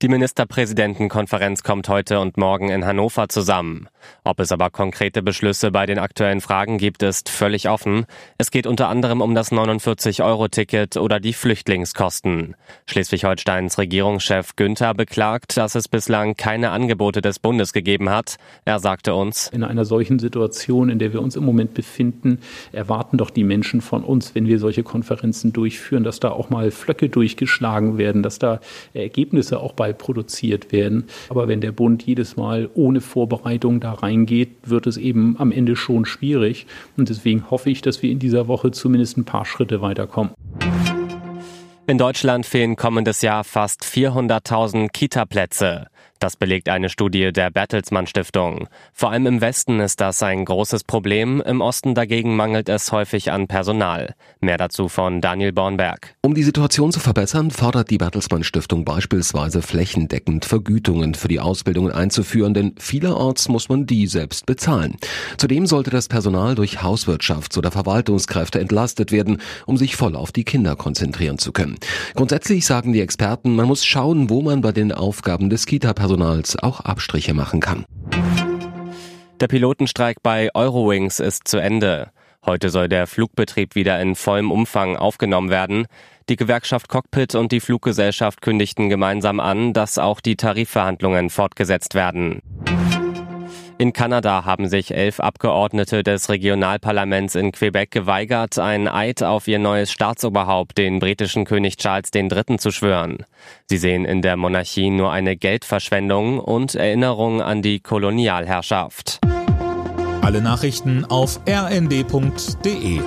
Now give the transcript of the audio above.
Die Ministerpräsidentenkonferenz kommt heute und morgen in Hannover zusammen. Ob es aber konkrete Beschlüsse bei den aktuellen Fragen gibt, ist völlig offen. Es geht unter anderem um das 49-Euro-Ticket oder die Flüchtlingskosten. Schleswig-Holsteins Regierungschef Günther beklagt, dass es bislang keine Angebote des Bundes gegeben hat. Er sagte uns, in einer solchen Situation, in der wir uns im Moment befinden, erwarten doch die Menschen von uns, wenn wir solche Konferenzen durchführen, dass da auch mal Flöcke durchgeschlagen werden, dass da Ergebnisse auch bei Fall produziert werden. Aber wenn der Bund jedes Mal ohne Vorbereitung da reingeht, wird es eben am Ende schon schwierig. Und deswegen hoffe ich, dass wir in dieser Woche zumindest ein paar Schritte weiterkommen. In Deutschland fehlen kommendes Jahr fast 400.000 Kita-Plätze. Das belegt eine Studie der Bertelsmann Stiftung. Vor allem im Westen ist das ein großes Problem, im Osten dagegen mangelt es häufig an Personal. Mehr dazu von Daniel Bornberg. Um die Situation zu verbessern, fordert die Bertelsmann Stiftung beispielsweise flächendeckend Vergütungen für die Ausbildungen einzuführen, denn vielerorts muss man die selbst bezahlen. Zudem sollte das Personal durch Hauswirtschafts- oder Verwaltungskräfte entlastet werden, um sich voll auf die Kinder konzentrieren zu können. Grundsätzlich sagen die Experten, man muss schauen, wo man bei den Aufgaben des Kita-Personals Personals auch Abstriche machen kann. Der Pilotenstreik bei Eurowings ist zu Ende. Heute soll der Flugbetrieb wieder in vollem Umfang aufgenommen werden. Die Gewerkschaft Cockpit und die Fluggesellschaft kündigten gemeinsam an, dass auch die Tarifverhandlungen fortgesetzt werden. In Kanada haben sich elf Abgeordnete des Regionalparlaments in Quebec geweigert, einen Eid auf ihr neues Staatsoberhaupt, den britischen König Charles III., zu schwören. Sie sehen in der Monarchie nur eine Geldverschwendung und Erinnerung an die Kolonialherrschaft. Alle Nachrichten auf rnd.de